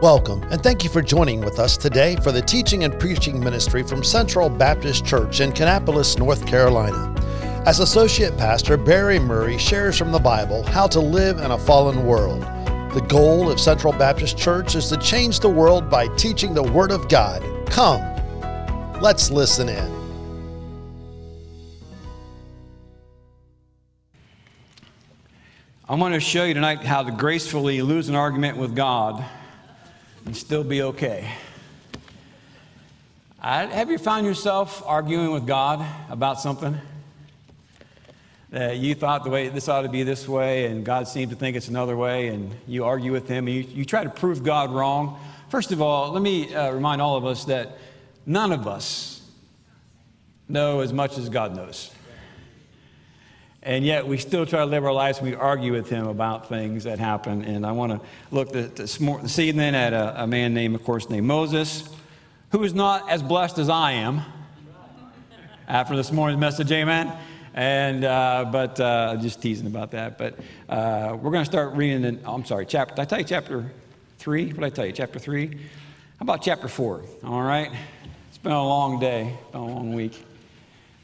Welcome, and thank you for joining with us today for the teaching and preaching ministry from Central Baptist Church in Kannapolis, North Carolina. As Associate Pastor, Barry Murray shares from the Bible how to live in a fallen world. The goal of Central Baptist Church is to change the world by teaching the Word of God. Come, let's listen in. I want to show you tonight how to gracefully lose an argument with God and still be okay. I, have you found yourself arguing with God about something? That you thought the way this ought to be this way, and God seemed to think it's another way, and you argue with Him, and you, you try to prove God wrong. First of all, let me uh, remind all of us that none of us know as much as God knows. And yet we still try to live our lives. And we argue with him about things that happen. And I want to look this, this evening at a, a, man named, of course, named Moses, who is not as blessed as I am after this morning's message, amen. And uh, but uh, just teasing about that. But uh, we're going to start reading. In, oh, I'm sorry, chapter. Did I tell you chapter three? What did I tell you? Chapter three. How about chapter four? All right. It's been a long day, been a long week,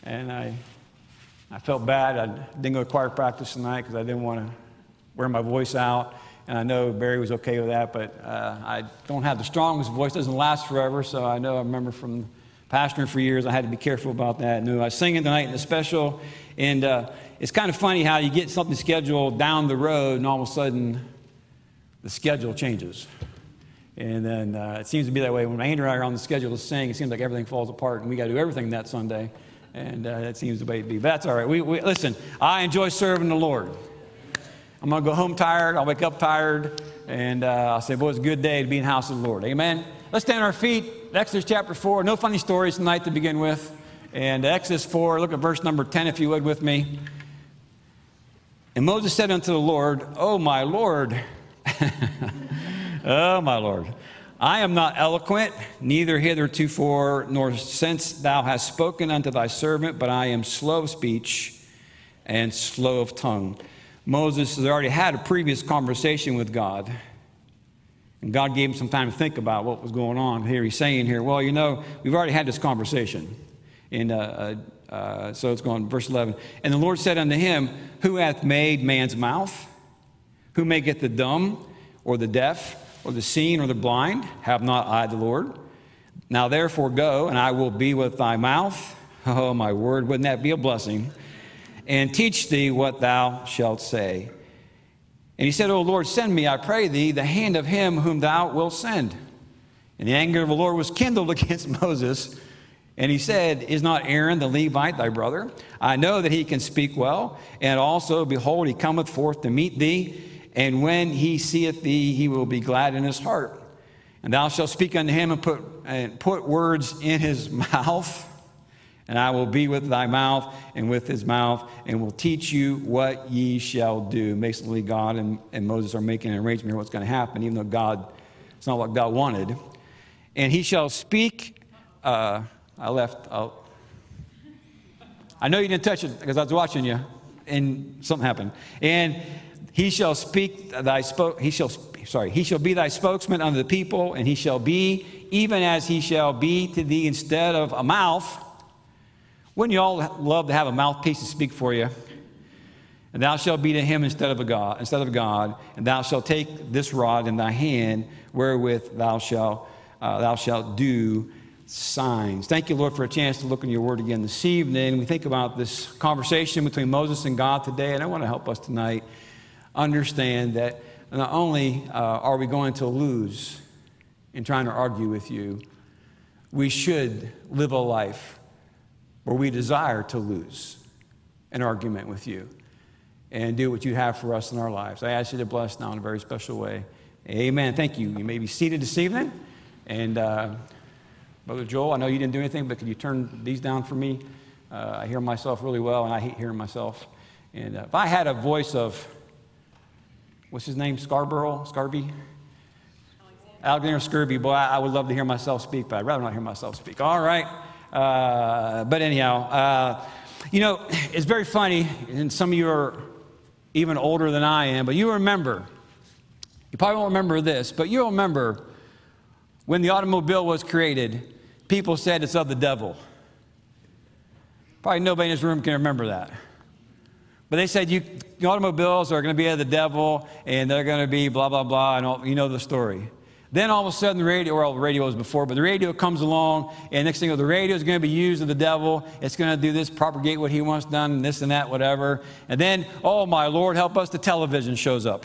and I I felt bad. I didn't go to choir practice tonight because I didn't want to wear my voice out. And I know Barry was okay with that, but uh, I don't have the strongest voice. It doesn't last forever. So I know I remember from pastoring for years, I had to be careful about that. I knew I was singing tonight in the special. And uh, it's kind of funny how you get something scheduled down the road, and all of a sudden the schedule changes. And then uh, it seems to be that way. When Andrew and I are on the schedule to sing, it seems like everything falls apart, and we got to do everything that Sunday and uh, that seems the way to be. But that's all right. We, we, listen, I enjoy serving the Lord. I'm going to go home tired. I'll wake up tired. And uh, I'll say, boy, it's a good day to be in the house of the Lord. Amen. Let's stand on our feet. Exodus chapter 4. No funny stories tonight to begin with. And Exodus 4, look at verse number 10, if you would, with me. And Moses said unto the Lord, Oh, my Lord. oh, my Lord. I am not eloquent, neither hitherto, nor since thou hast spoken unto thy servant, but I am slow of speech and slow of tongue. Moses has already had a previous conversation with God. And God gave him some time to think about what was going on here. He's saying here, well, you know, we've already had this conversation. And uh, uh, uh, so it's going, verse 11. And the Lord said unto him, Who hath made man's mouth? Who maketh the dumb or the deaf? Or the seeing or the blind? Have not I the Lord? Now therefore go, and I will be with thy mouth. Oh, my word, wouldn't that be a blessing? And teach thee what thou shalt say. And he said, O Lord, send me, I pray thee, the hand of him whom thou wilt send. And the anger of the Lord was kindled against Moses. And he said, Is not Aaron the Levite thy brother? I know that he can speak well. And also, behold, he cometh forth to meet thee and when he seeth thee, he will be glad in his heart. And thou shalt speak unto him and put, and put words in his mouth. And I will be with thy mouth and with his mouth, and will teach you what ye shall do. Basically, God and, and Moses are making an arrangement here what's going to happen, even though God, it's not what God wanted. And he shall speak. Uh, I left. I'll, I know you didn't touch it because I was watching you, and something happened. And he shall speak thy spoke, he shall, sorry, he shall be thy spokesman unto the people, and he shall be, even as he shall be to thee instead of a mouth. Wouldn't you all love to have a mouthpiece to speak for you? And thou shalt be to him instead of a God, instead of God, and thou shalt take this rod in thy hand, wherewith thou shalt uh, thou shalt do signs. Thank you, Lord, for a chance to look in your word again this evening. We think about this conversation between Moses and God today, and I want to help us tonight understand that not only uh, are we going to lose in trying to argue with you, we should live a life where we desire to lose an argument with you and do what you have for us in our lives. I ask you to bless now in a very special way. Amen. Thank you. You may be seated this evening. And uh, Brother Joel, I know you didn't do anything, but could you turn these down for me? Uh, I hear myself really well, and I hate hearing myself. And uh, if I had a voice of what's his name? Scarborough? Scarby? Alexander Scourby. Boy, I, I, would love to hear myself speak, but I'd rather not hear myself speak. All right. Uh, but anyhow, uh, you know, it's very funny, and some of you are even older than I am, but you remember, you probably won't remember this, but you remember When the automobile was created, people said it's of the devil. Probably nobody in this room can remember that. But they said you, automobiles are going to be of the devil and they're going to be blah, blah, blah, and all, you know the story. Then all of a sudden the radio, well, radio was before, but the radio comes along, and next thing you know, the radio is going to be used of the devil. It's going to do this, propagate what he wants done, and this and that, whatever. And then, oh my Lord, help us, the television shows up.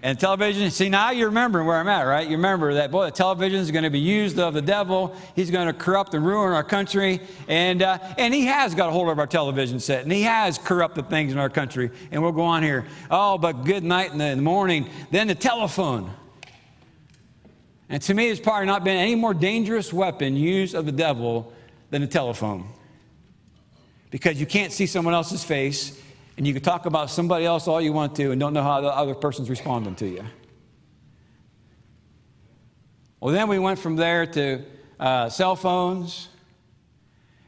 And television, see, now you're remembering where I'm at, right? You remember that, boy, the television is going to be used of the devil. He's going to corrupt and ruin our country. And, uh, and he has got a hold of our television set, and he has corrupted things in our country. And we'll go on here. Oh, but good night in the, in the morning. Then the telephone. And to me, there's probably not been any more dangerous weapon used of the devil than the telephone. Because you can't see someone else's face, and you can talk about somebody else all you want to and don't know how the other person's responding to you. Well, then we went from there to uh, cell phones,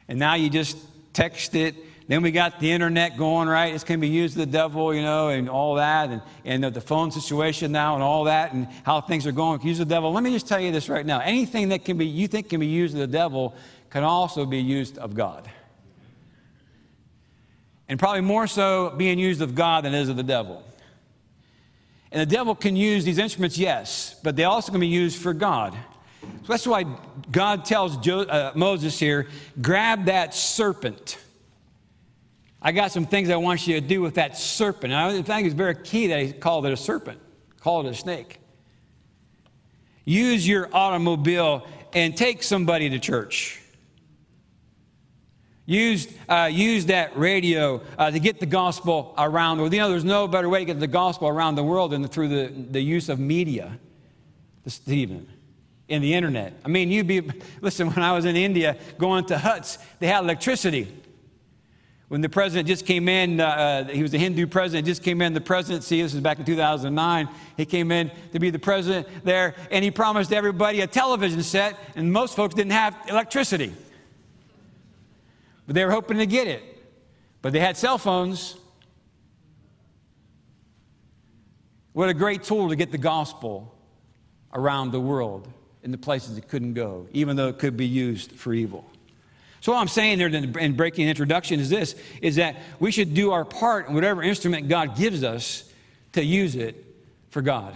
and now you just text it then we got the internet going, right? It's going to be used to the devil, you know, and all that, and, and the, phone situation now and all that, and how things are going. Use the devil. Let me just tell you this right now. Anything that can be you think can be used of the devil can also be used of God. And probably more so being used of God than it is of the devil. And the devil can use these instruments, yes, but they also can be used for God. So that's why God tells jo- uh, Moses here grab that serpent I got some things I want you to do with that serpent. And I think it's very key that he called it a serpent, called it a snake. Use your automobile and take somebody to church. Use, uh, use that radio uh, to get the gospel around the world. You know, there's no better way to get the gospel around the world than through the, the use of media, Stephen, in the internet. I mean, you'd be, listen, when I was in India going to huts, they had electricity. When the president just came in, uh, uh, he was a Hindu president, just came in the presidency. This was back in 2009. He came in to be the president there, and he promised everybody a television set, and most folks didn't have electricity. But they were hoping to get it. But they had cell phones. What a great tool to get the gospel around the world in the places it couldn't go, even though it could be used for evil. So, what I'm saying there in breaking introduction is this is that we should do our part in whatever instrument God gives us to use it for God.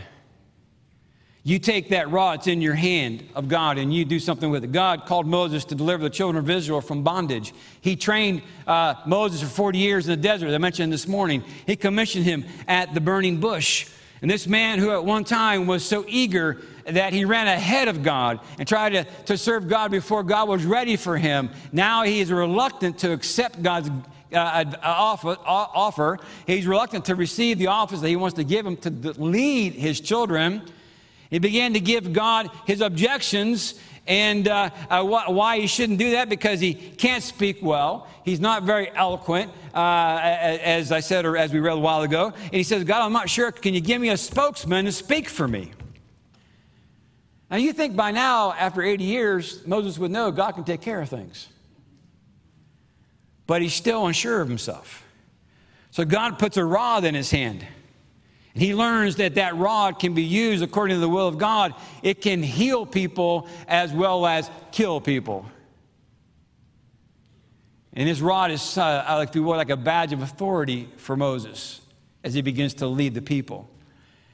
You take that rod, it's in your hand of God, and you do something with it. God called Moses to deliver the children of Israel from bondage. He trained uh, Moses for 40 years in the desert, as I mentioned this morning. He commissioned him at the burning bush. And this man, who at one time was so eager that he ran ahead of God and tried to, to serve God before God was ready for him. Now he is reluctant to accept God's uh, uh offer, offer. He's reluctant to receive the office that he wants to give him to lead his children. He began to give God his objections and uh, uh, wh- why he shouldn't do that because he can't speak well. He's not very eloquent, uh, as I said or as we read a while ago. And he says, God, I'm not sure. Can you give me a spokesman to speak for me? Now, you think by now, after 80 years, Moses would know God can take care of things. But he's still unsure of himself. So God puts a rod in his hand. He learns that that rod can be used according to the will of God. It can heal people as well as kill people. And his rod is uh, like, like a badge of authority for Moses as he begins to lead the people.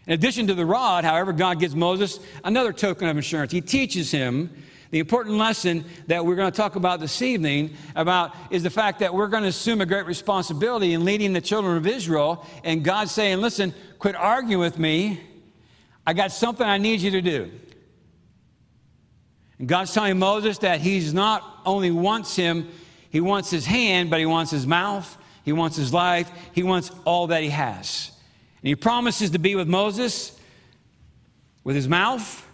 In addition to the rod, however, God gives Moses another token of assurance. He teaches him the important lesson that we're going to talk about this evening about is the fact that we're going to assume a great responsibility in leading the children of Israel. And God saying, listen, quit arguing with me. I got something I need you to do. And God's telling Moses that he's not only wants him, he wants his hand, but he wants his mouth, he wants his life, he wants all that he has. And he promises to be with Moses with his mouth,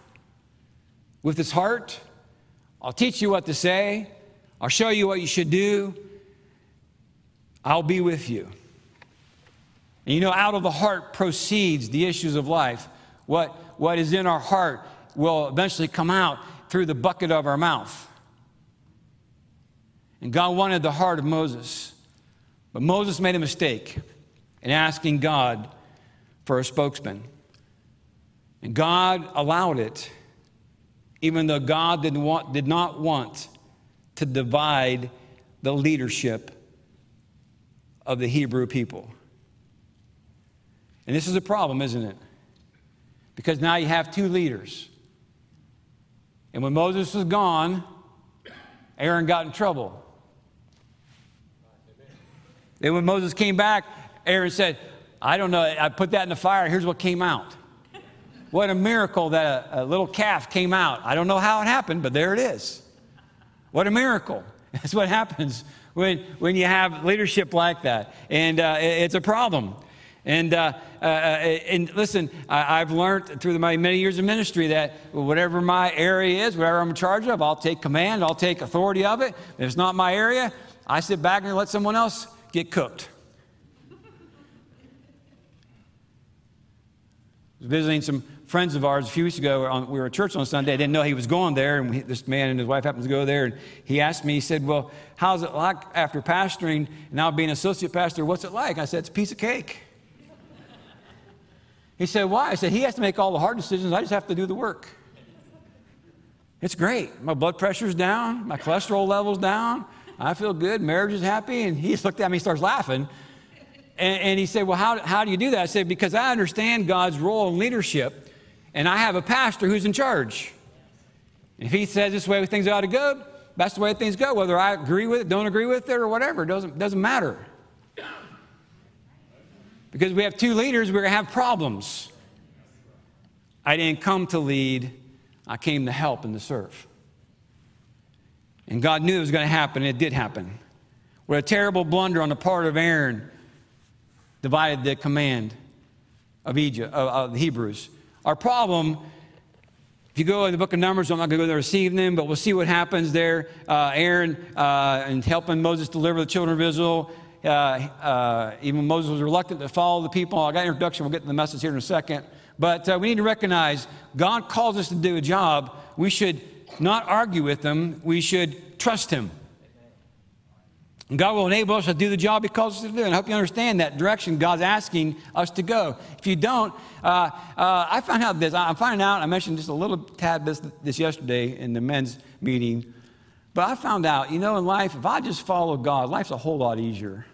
with his heart. I'll teach you what to say. I'll show you what you should do. I'll be with you. And you know, out of the heart proceeds the issues of life. What, what is in our heart will eventually come out through the bucket of our mouth. And God wanted the heart of Moses. But Moses made a mistake in asking God for a spokesman. And God allowed it. Even though God did, want, did not want to divide the leadership of the Hebrew people. And this is a problem, isn't it? Because now you have two leaders. And when Moses was gone, Aaron got in trouble. Then when Moses came back, Aaron said, I don't know, I put that in the fire, here's what came out. What a miracle that a, a, little calf came out. I don't know how it happened, but there it is. What a miracle. That's what happens when, when you have leadership like that. And uh, it's a problem. And, uh, uh, uh and listen, I, have learned through my many years of ministry that whatever my area is, whatever I'm in charge of, I'll take command, I'll take authority of it. If it's not my area, I sit back and let someone else get cooked. visiting some friends of ours a few weeks ago. We were at church on Sunday. I didn't know he was going there, and this man and his wife happened to go there. And he asked me, he said, Well, how's it like after pastoring and now being associate pastor? What's it like? I said, It's a piece of cake. He said, Why? I said, He has to make all the hard decisions. I just have to do the work. It's great. My blood pressure's down, my cholesterol level's down. I feel good. Marriage is happy. And he just looked at me, starts laughing. And, and he said, Well, how, how do you do that? I said, Because I understand God's role in leadership and I have a pastor who's in charge. If he says this way things ought to go, that's the way things go. Whether I agree with it, don't agree with it, or whatever, it doesn't, doesn't matter. Because we have two leaders, we're going to have problems. I didn't come to lead, I came to help and to serve. And God knew it was going to happen, and it did happen. What a terrible blunder on the part of Aaron divided the command of Egypt, of, of the Hebrews. Our problem, if you go in the book of Numbers, I'm not going to go there this evening, but we'll see what happens there. Uh, Aaron uh, and helping Moses deliver the children of Israel. Uh, uh, even Moses was reluctant to follow the people. I got an introduction. We'll get to the message here in a second. But uh, we need to recognize God calls us to do a job. We should not argue with Him. We should trust Him. God will enable us to do the job He calls us to do. And I hope you understand that direction God's asking us to go. If you don't, uh, uh, I found out this. I'm finding out, I mentioned just a little tad this, this yesterday in the men's meeting. But I found out, you know, in life, if I just follow God, life's a whole lot easier.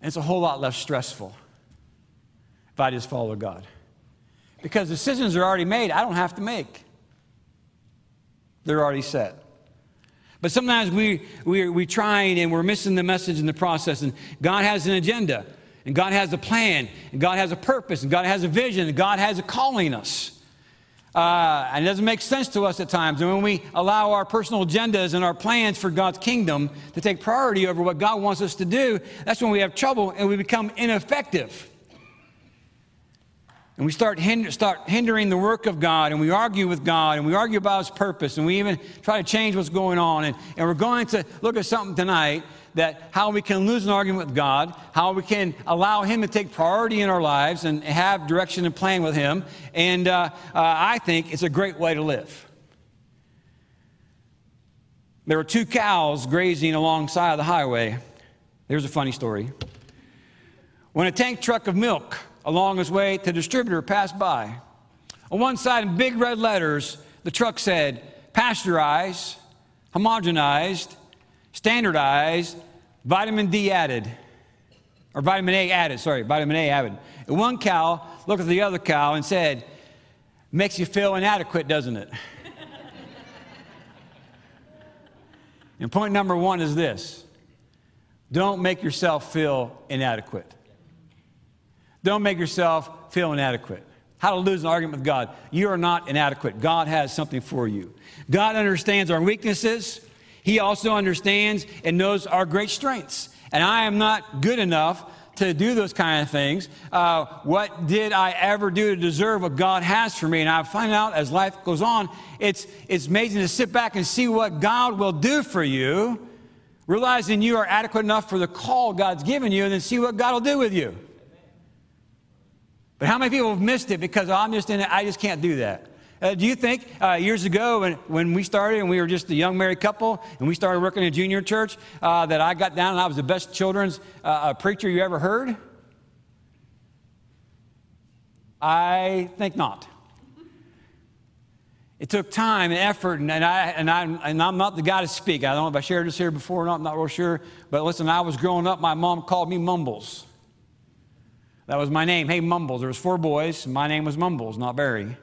And it's a whole lot less stressful if I just follow God. Because decisions are already made, I don't have to make, they're already set. But sometimes we, we, we trying and we're missing the message in the process. And God has an agenda, and God has a plan, and God has a purpose, and God has a vision, and God has a calling us. Uh, and it doesn't make sense to us at times. And when we allow our personal agendas and our plans for God's kingdom to take priority over what God wants us to do, that's when we have trouble and we become ineffective and we start, hinder, start hindering the work of God, and we argue with God, and we argue about His purpose, and we even try to change what's going on. And, and we're going to look at something tonight that how we can lose an argument with God, how we can allow Him to take priority in our lives and have direction and plan with Him. And uh, uh, I think it's a great way to live. There were two cows grazing alongside the highway. Here's a funny story. When a tank truck of milk along his way, the distributor passed by. On one side, in big red letters, the truck said, pasteurized, homogenized, standardized, vitamin D added. Or vitamin A added, sorry, vitamin A added. And one cow looked at the other cow and said, Makes you feel inadequate, doesn't it? and point number one is this don't make yourself feel inadequate. Don't make yourself feel inadequate. How to lose an argument with God. You are not inadequate. God has something for you. God understands our weaknesses. He also understands and knows our great strengths. And I am not good enough to do those kind of things. Uh, what did I ever do to deserve what God has for me? And I find out as life goes on, it's, it's amazing to sit back and see what God will do for you, realizing you are adequate enough for the call God's given you, and then see what God will do with you. But how many people have missed it because I'm just in it, I just can't do that? Uh, do you think uh, years ago when, when we started and we were just a young married couple and we started working in a junior church uh, that I got down and I was the best children's uh, uh, preacher you ever heard? I think not. It took time and effort, and, and, I, and, I, and I'm not the guy to speak. I don't know if I shared this here before or not, I'm not real sure. But listen, I was growing up, my mom called me Mumbles. That was my name. Hey, Mumbles. There was four boys. My name was Mumbles, not Barry.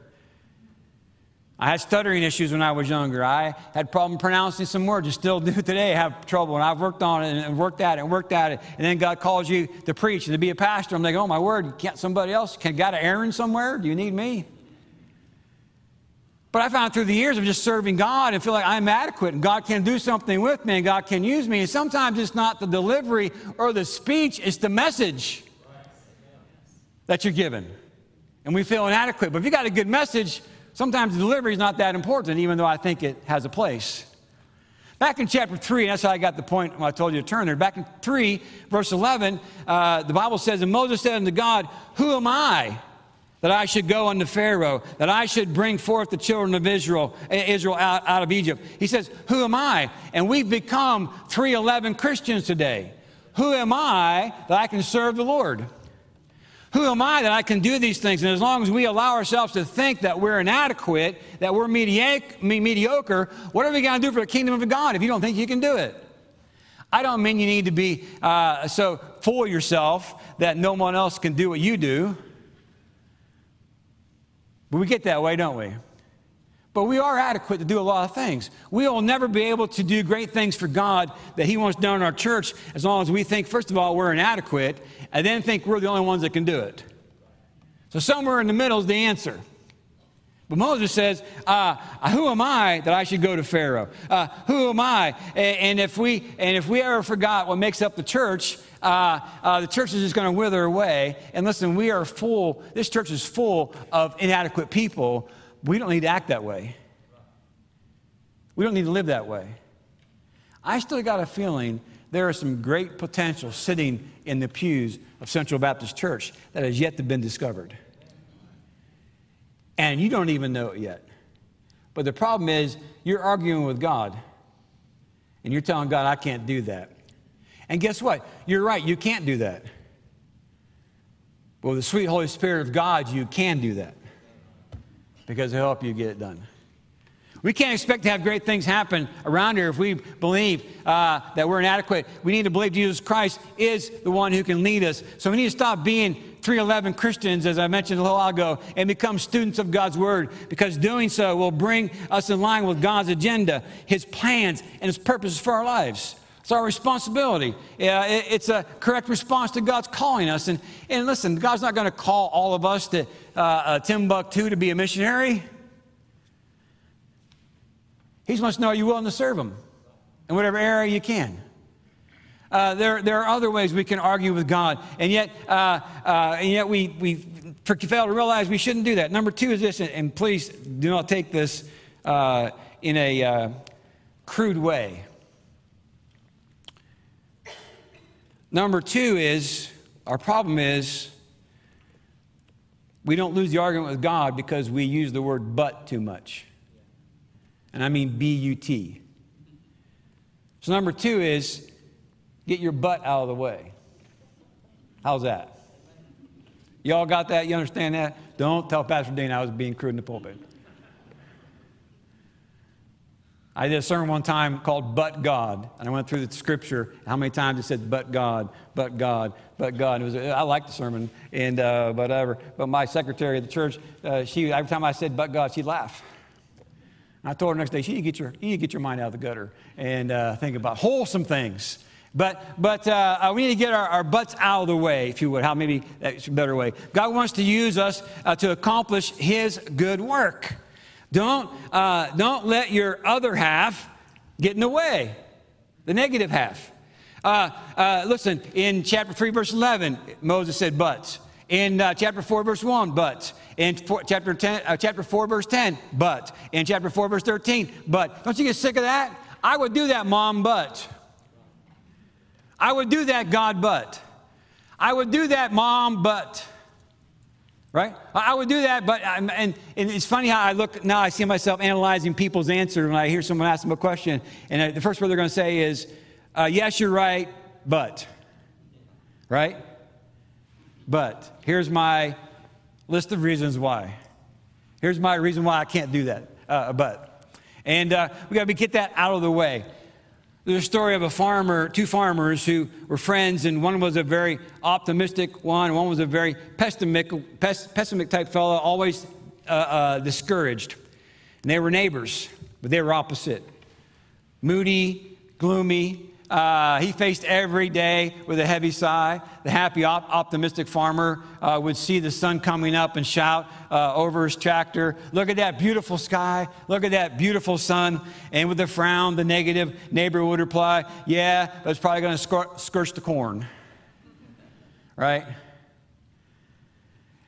I had stuttering issues when I was younger. I had problem pronouncing some words. Still do today. Have trouble, and I've worked on it and worked at it and worked at it. And then God calls you to preach and to be a pastor. I'm like, oh my word, can't somebody else? Can got an errand somewhere? Do you need me? But I found through the years of just serving God and feel like I'm adequate and God can do something with me and God can use me. And sometimes it's not the delivery or the speech, it's the message that you're given. And we feel inadequate. But if you got a good message, sometimes the delivery is not that important, even though I think it has a place. Back in chapter 3, that's how I got the point when I told you to turn there. Back in 3, verse 11, uh, the Bible says, And Moses said unto God, Who am I? that I should go unto Pharaoh, that I should bring forth the children of Israel, Israel out, out of Egypt. He says, Who am I? And we've become 311 Christians today. Who am I that I can serve the Lord? Who am I that I can do these things? And as long as we allow ourselves to think that we're inadequate, that we're mediocre, what are we going to do for the kingdom of God if you don't think you can do it? I don't mean you need to be uh, so full of yourself that no one else can do what you do. But we get that way, don't we? But we are adequate to do a lot of things. We will never be able to do great things for God that He wants done in our church as long as we think, first of all, we're inadequate, and then think we're the only ones that can do it. So somewhere in the middle is the answer. But Moses says, uh, "Who am I that I should go to Pharaoh? Uh, who am I?" And if we and if we ever forgot what makes up the church, uh, uh, the church is just going to wither away. And listen, we are full, this church is full of inadequate people. We don't need to act that way. We don't need to live that way. I still got a feeling there is some great potential sitting in the pews of Central Baptist Church that has yet to been discovered. And you don't even know it yet. But the problem is, you're arguing with God. And you're telling God, I can't do that. And guess what? You're right, you can't do that. With the sweet Holy Spirit of God, you can do that because He'll help you get it done. We can't expect to have great things happen around here if we believe uh, that we're inadequate. We need to believe Jesus Christ is the one who can lead us. So we need to stop being 311 Christians, as I mentioned a little while ago, and become students of God's Word because doing so will bring us in line with God's agenda, His plans, and His purposes for our lives. It's our responsibility. it's a correct response to God's calling us. And, and listen, God's not going to call all of us to uh, uh, Timbuktu to be a missionary. He to know are you willing to serve Him in whatever area you can. Uh, there, there are other ways we can argue with God, and yet, uh, uh, and yet we, we fail to realize we shouldn't do that. Number two is this, and please do not take this uh, in a crude way. Number two is our problem is we don't lose the argument with God because we use the word but too much. And I mean B U T. So, number two is get your butt out of the way. How's that? Y'all got that? You understand that? Don't tell Pastor Dean I was being crude in the pulpit. I did a sermon one time called But God, and I went through the scripture, how many times it said, But God, but God, but God. It was, I liked the sermon, and uh, whatever. But my secretary of the church, uh, she, every time I said, But God, she'd laugh. And I told her next day, she need to get your, you need to get your mind out of the gutter and uh, think about wholesome things. But, but uh, uh, we need to get our, our, butts out of the way, if you would. How maybe that's a better way. God wants to use us uh, to accomplish His good work. Don't, uh, don't let your other half get in the way, the negative half. Uh, uh, listen, in chapter 3, verse 11, Moses said, but. In uh, chapter 4, verse 1, but. In four, chapter, 10, uh, chapter 4, verse 10, but. In chapter 4, verse 13, but. Don't you get sick of that? I would do that, Mom, but. I would do that, God, but. I would do that, Mom, but right? I would do that, but and, and it's funny how I look now. I see myself analyzing people's answer when I hear someone ask them a question, and the first word they're going to say is, uh, "Yes, you're right, but." Right? But here's my list of reasons why. Here's my reason why I can't do that. uh, a butt. And uh, we got to get that out of the way. There's a story of a farmer, two farmers who were friends, and one was a very optimistic one, one was a very pessimistic, pessimistic type fellow, always uh, uh, discouraged. And they were neighbors, but they were opposite. Moody, gloomy, uh, he faced every day with a heavy sigh. The happy, op- optimistic farmer uh, would see the sun coming up and shout uh, over his tractor, Look at that beautiful sky. Look at that beautiful sun. And with a frown, the negative neighbor would reply, Yeah, that's probably going to scor- scorch the corn. Right?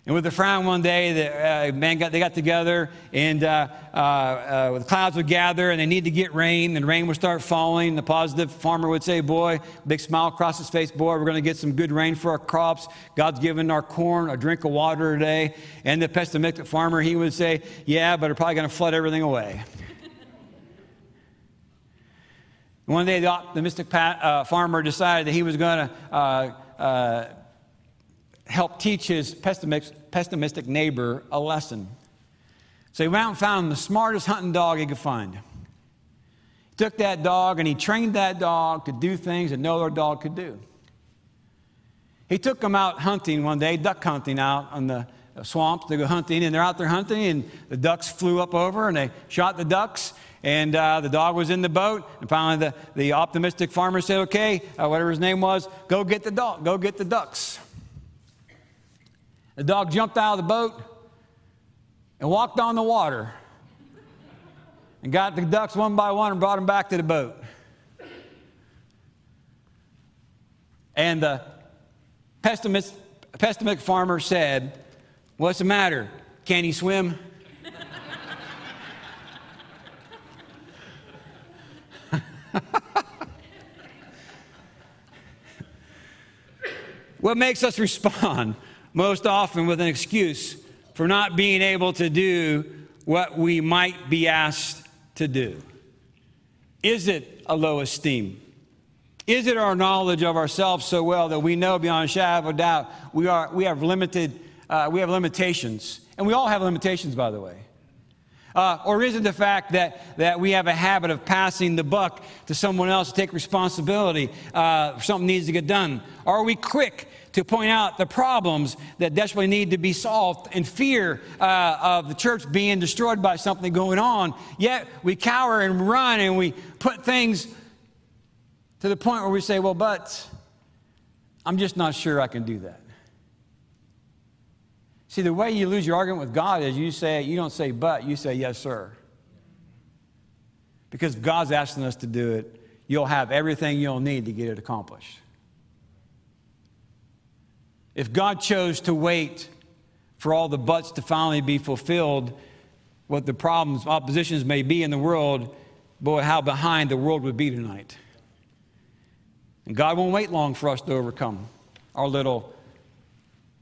And with a frown one day, the uh, man got, they got together, and uh, uh, uh, the clouds would gather, and they need to get rain, and rain would start falling. The positive farmer would say, "Boy, big smile across his face, boy, we're going to get some good rain for our crops. God's given our corn a drink of water today." And the pessimistic farmer, he would say, "Yeah, but it's probably going to flood everything away." One day, the optimistic uh, farmer decided that he was going to uh, help teach his pessimistic neighbor a lesson. So he went and found the smartest hunting dog he could find. He took that dog and he trained that dog to do things that no other dog could do. He took him out hunting one day, duck hunting out on the swamps to go hunting, and they're out there hunting, and the ducks flew up over and they shot the ducks, and uh, the dog was in the boat. And finally, the, the optimistic farmer said, Okay, uh, whatever his name was, go get the dog, go get the ducks. The dog jumped out of the boat and walked on the water and got the ducks one by one and brought them back to the boat. And the pessimistic farmer said, What's the matter? Can he swim? what makes us respond most often with an excuse for not being able to do what we might be asked to do? Is it a low esteem? Is it our knowledge of ourselves so well that we know beyond a shadow of a doubt we, are, we, have, limited, uh, we have limitations? And we all have limitations, by the way. Uh, or is it the fact that, that we have a habit of passing the buck to someone else to take responsibility? Uh, something needs to get done. Are we quick to point out the problems that desperately need to be solved and fear uh, of the church being destroyed by something going on. Yet we cower and run and we put things to the point where we say, well, but I'm just not sure I can do that. See, the way you lose your argument with God is you say, you don't say but, you say yes, sir. Because if God's asking us to do it, you'll have everything you'll need to get it accomplished. If God chose to wait for all the buts to finally be fulfilled, what the problems, oppositions may be in the world, boy, how behind the world would be tonight. And God won't wait long for us to overcome our little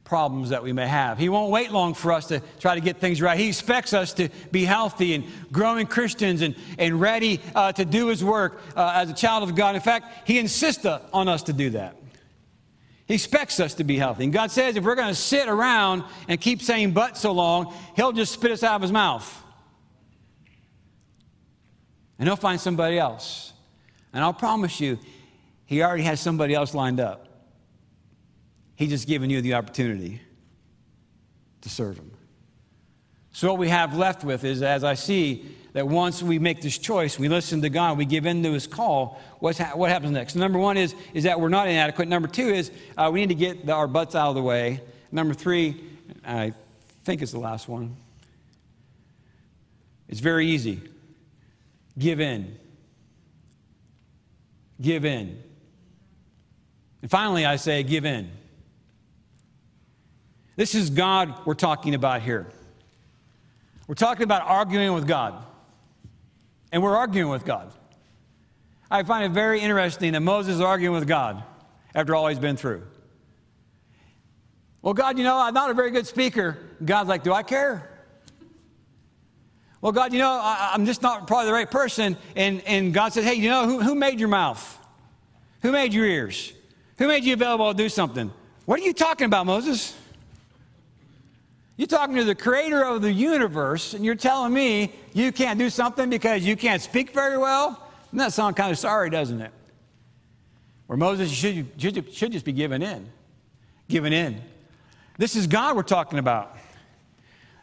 problems that we may have. He won't wait long for us to try to get things right. He expects us to be healthy and growing Christians and, and ready uh, to do His work uh, as a child of God. In fact, He insists on us to do that. He expects us to be healthy. And God says if we're going to sit around and keep saying but so long, He'll just spit us out of His mouth. And He'll find somebody else. And I'll promise you, He already has somebody else lined up. He's just giving you the opportunity to serve Him. So, what we have left with is, as I see that once we make this choice, we listen to God, we give in to His call, what's ha- what happens next? Number one is, is that we're not inadequate. Number two is uh, we need to get the, our butts out of the way. Number three, I think it's the last one. It's very easy. Give in. Give in. And finally, I say, give in. This is God we're talking about here. We're talking about arguing with God and we're arguing with God. I find it very interesting that Moses is arguing with God after all he's been through. Well, God, you know, I'm not a very good speaker. God's like, Do I care? Well, God, you know, I, am just not probably the right person. And, and God says, Hey, you know, who, who made your mouth? Who made your ears? Who made you available to do something? What are you talking about, Moses? You're talking to the creator of the universe, and you're telling me you can't do something because you can't speak very well? Doesn't that sound kind of sorry, doesn't it? Where Moses should, should, should just be given in. Given in. This is God we're talking about.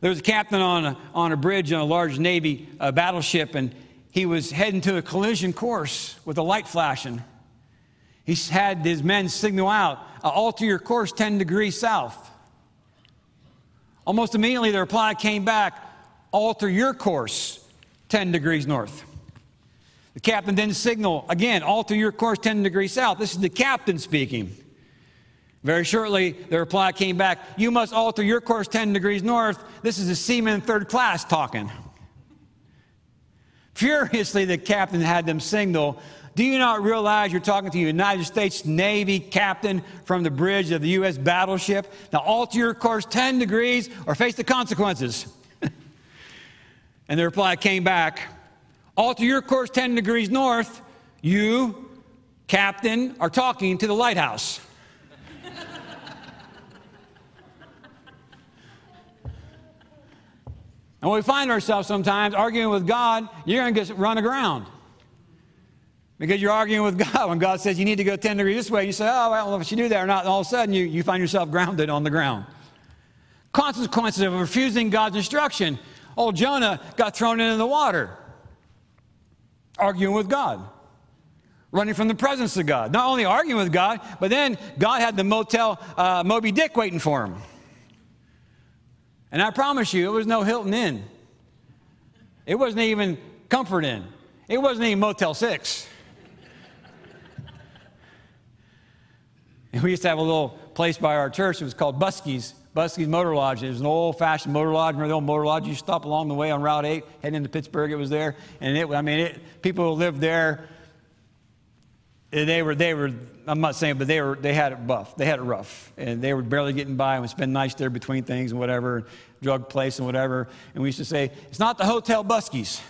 There was a captain on a, on a bridge on a large Navy uh, battleship, and he was heading to a collision course with a light flashing. He had his men signal out, alter your course 10 degrees south. Almost immediately, the reply came back alter your course 10 degrees north. The captain then signaled again, alter your course 10 degrees south. This is the captain speaking. Very shortly, the reply came back, You must alter your course 10 degrees north. This is a seaman third class talking. Furiously, the captain had them signal, Do you not realize you're talking to a United States Navy captain from the bridge of the U.S. battleship? Now alter your course 10 degrees or face the consequences. and the reply came back, Alter your course 10 degrees north. You, captain, are talking to the lighthouse. And we find ourselves sometimes arguing with God, you're going to get run aground. Because you're arguing with God when God says you need to go 10 degrees this way. and You say, oh, I don't know if you do that or not. And all of a sudden, you, you find yourself grounded on the ground. Consequences of refusing God's instruction. Old Jonah got thrown into the water, arguing with God, running from the presence of God. Not only arguing with God, but then God had the motel uh, Moby Dick waiting for him. And I promise you, it was no Hilton Inn. It wasn't even Comfort Inn. It wasn't even Motel 6. We used to have a little place by our church. It was called Buskey's, Buskey's Motor Lodge. It was an old fashioned motor lodge. Remember the old motor lodge? You stop along the way on Route 8, heading into Pittsburgh. It was there. And it, I mean, it, people who lived there they were, they were, I'm not saying, but they were, they had it rough. They had it rough. And they were barely getting by and would spend nights there between things and whatever, drug place and whatever. And we used to say, it's not the Hotel Buskies.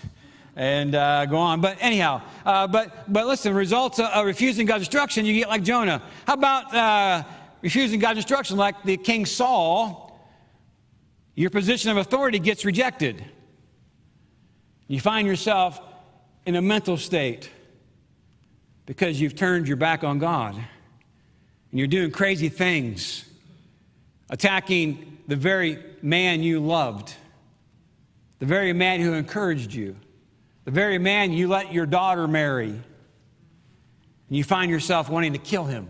And uh, go on. But anyhow, uh, but, but listen, results of refusing God's instruction, you get like Jonah. How about uh, refusing God's instruction like the King Saul? Your position of authority gets rejected. You find yourself in a mental state because you've turned your back on God and you're doing crazy things, attacking the very man you loved, the very man who encouraged you, the very man you let your daughter marry, and you find yourself wanting to kill him.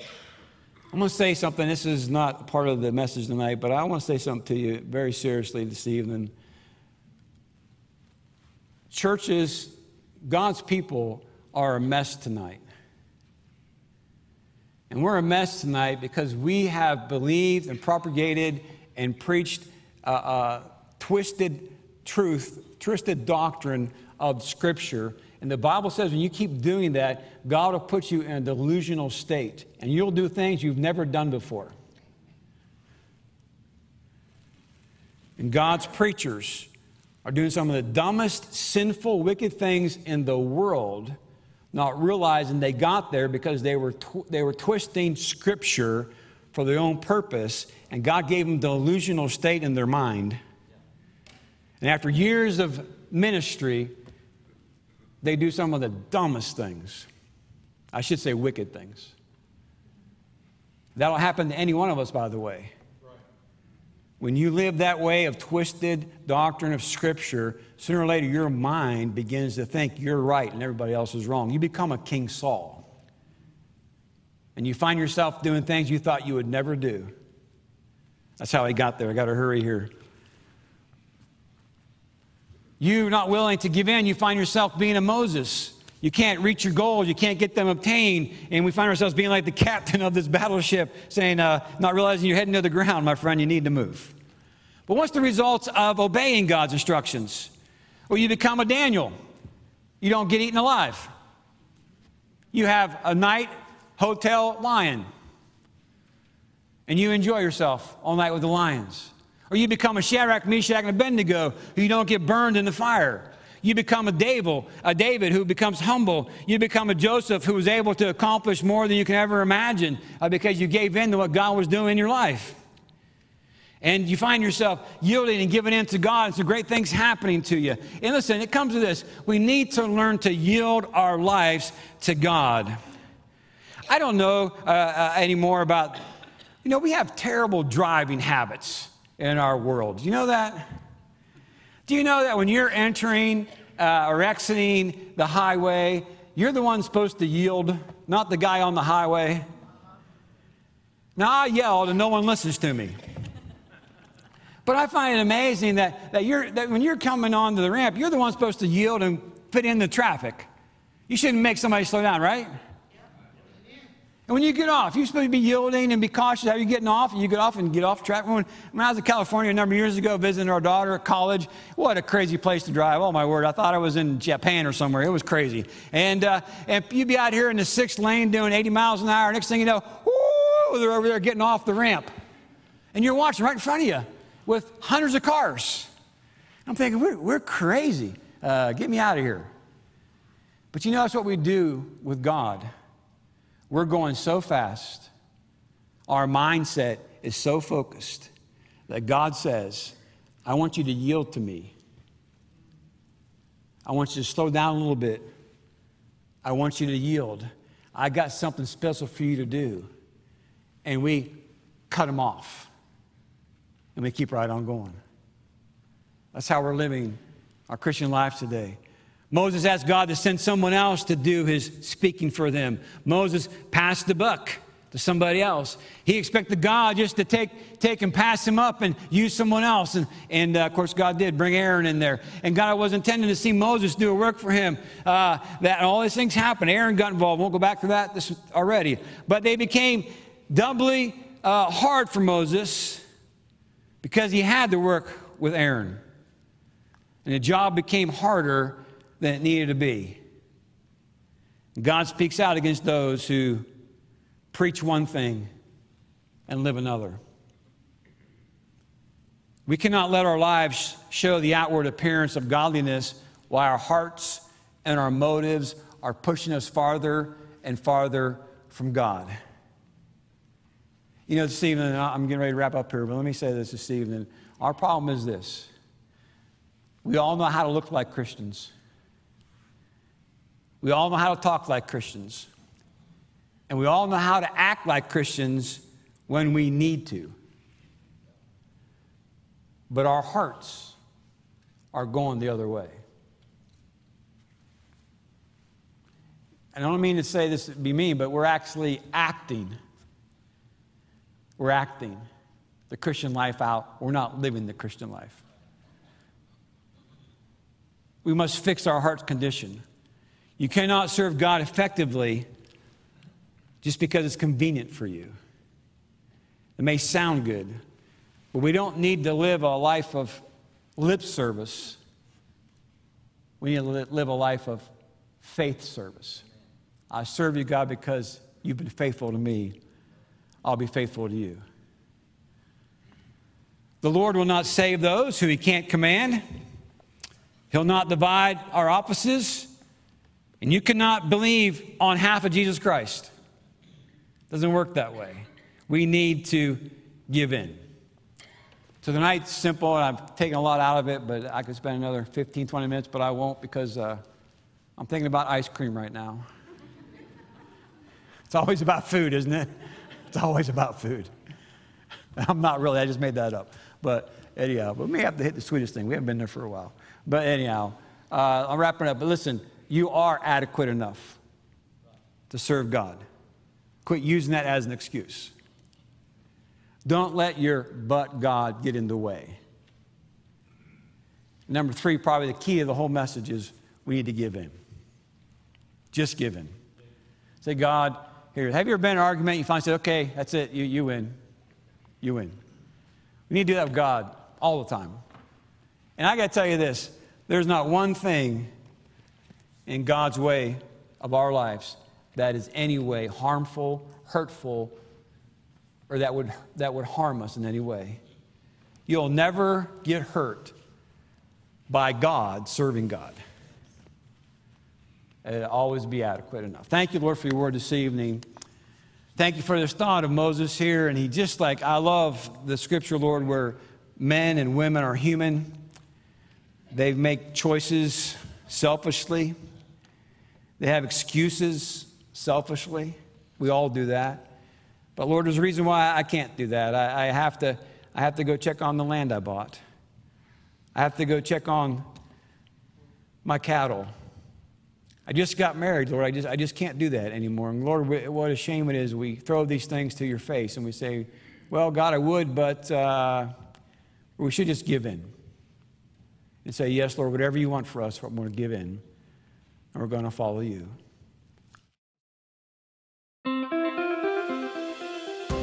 I'm going to say something. This is not part of the message tonight, but I want to say something to you very seriously this evening. Churches, God's people, are a mess tonight. And we're a mess tonight because we have believed and propagated and preached uh, uh, twisted truth, twisted doctrine of Scripture. And the Bible says when you keep doing that, God will put you in a delusional state and you'll do things you've never done before. And God's preachers are doing some of the dumbest, sinful, wicked things in the world not realizing they got there because they were, tw- they were twisting Scripture for their own purpose, and God gave them the delusional state in their mind. And after years of ministry, they do some of the dumbest things. I should say, wicked things. That'll happen to any one of us, by the way. When you live that way of twisted doctrine of Scripture, sooner or later your mind begins to think you're right and everybody else is wrong. You become a King Saul. And you find yourself doing things you thought you would never do. That's how he got there. I got to hurry here. You not willing to give in, you find yourself being a Moses. You can't reach your goals, you can't get them obtained, and we find ourselves being like the captain of this battleship, saying, uh, not realizing you're heading to the ground, my friend, you need to move. But what's the results of obeying God's instructions? Well, you become a Daniel. You don't get eaten alive. You have a night hotel lion. And you enjoy yourself all night with the lions. Or you become a Shadrach, Meshach, and Abednego who you don't get burned in the fire. You become a David, a David who becomes humble. You become a Joseph who was able to accomplish more than you can ever imagine uh, because you gave in to what God was doing in your life. and you find yourself yielding and giving in to God, and some great things happening to you. And listen, it comes to this we need to learn to yield our lives to God. I don't know uh, uh, anymore about, you know, we have terrible driving habits in our world. Do you know that? Do you know that when you're entering uh, or exiting the highway, you're the one supposed to yield, not the guy on the highway? Now, I yelled and no one listens to me. But I find it amazing that, that, you're, that when you're coming onto the ramp, you're the one supposed to yield and fit in the traffic. You shouldn't make somebody slow down, right? And when you get off, you're supposed to be yielding and be cautious how you're getting off, you get off and get off track. When, when I was in California a number of years ago visiting our daughter at college, what a crazy place to drive. Oh, my word. I thought I was in Japan or somewhere. It was crazy. And, uh, and you'd be out here in the sixth lane doing 80 miles an hour. Next thing you know, whoo, they're over there getting off the ramp. And you're watching right in front of you with hundreds of cars. I'm thinking, we're, we're crazy. Uh, get me out of here. But you know, that's what we do with God. We're going so fast, our mindset is so focused that God says, I want you to yield to me. I want you to slow down a little bit. I want you to yield. I got something special for you to do. And we cut him off. And we keep right on going. That's how we're living our Christian life today. Moses asked God to send someone else to do his speaking for them. Moses passed the buck to somebody else. He expected God just to take, take and pass him up and use someone else. And, and uh, of course, God did bring Aaron in there. And God was intending to see Moses do a work for him. Uh, that all these things happened. Aaron got involved. Won't go back to that this already. But they became doubly uh, hard for Moses because he had to work with Aaron. And the job became harder than it needed to be. God speaks out against those who preach one thing and live another. We cannot let our lives show the outward appearance of godliness while our hearts and our motives are pushing us farther and farther from God. You know, this evening, I'm getting ready to wrap up here, but let me say this this evening. Our problem is this we all know how to look like Christians. We all know how to talk like Christians. And we all know how to act like Christians when we need to. But our hearts are going the other way. And I don't mean to say this to be mean, but we're actually acting. We're acting the Christian life out. We're not living the Christian life. We must fix our heart's condition. You cannot serve God effectively just because it's convenient for you. It may sound good, but we don't need to live a life of lip service. We need to live a life of faith service. I serve you, God, because you've been faithful to me. I'll be faithful to you. The Lord will not save those who he can't command. He'll not divide our offices. And you cannot believe on half of Jesus Christ. Doesn't work that way. We need to give in. So tonight's simple, and I've taken a lot out of it, but I could spend another 15, 20 minutes, but I won't because uh, I'm thinking about ice cream right now. It's always about food, isn't it? It's always about food. I'm not really, I just made that up. But anyhow, but we may have to hit the sweetest thing. We haven't been there for a while. But anyhow, uh, I'm wrapping up. But listen, you are adequate enough to serve God. Quit using that as an excuse. Don't let your but God get in the way. Number three, probably the key of the whole message is we need to give in. Just give in. Say, God, here, have you ever been in an argument? You finally said, okay, that's it, you, you win. You win. We need to do that with God all the time. And I got to tell you this there's not one thing in God's way of our lives that is any way harmful, hurtful, or that would, that would harm us in any way. You'll never get hurt by God serving God. It'll always be adequate enough. Thank you, Lord, for your word this evening. Thank you for this thought of Moses here. And he just like, I love the scripture, Lord, where men and women are human. They make choices selfishly, they have excuses selfishly. We all do that. But Lord, there's a reason why I can't do that. I, I, have to, I have to go check on the land I bought. I have to go check on my cattle. I just got married, Lord. I just, I just can't do that anymore. And Lord, what a shame it is. We throw these things to your face and we say, Well, God, I would, but uh, we should just give in and say, Yes, Lord, whatever you want for us, we're going to give in and we're going to follow you.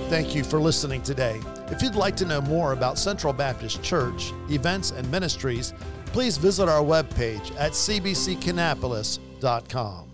Thank you for listening today. If you'd like to know more about Central Baptist Church, events, and ministries, please visit our webpage at cbckannapolis.com.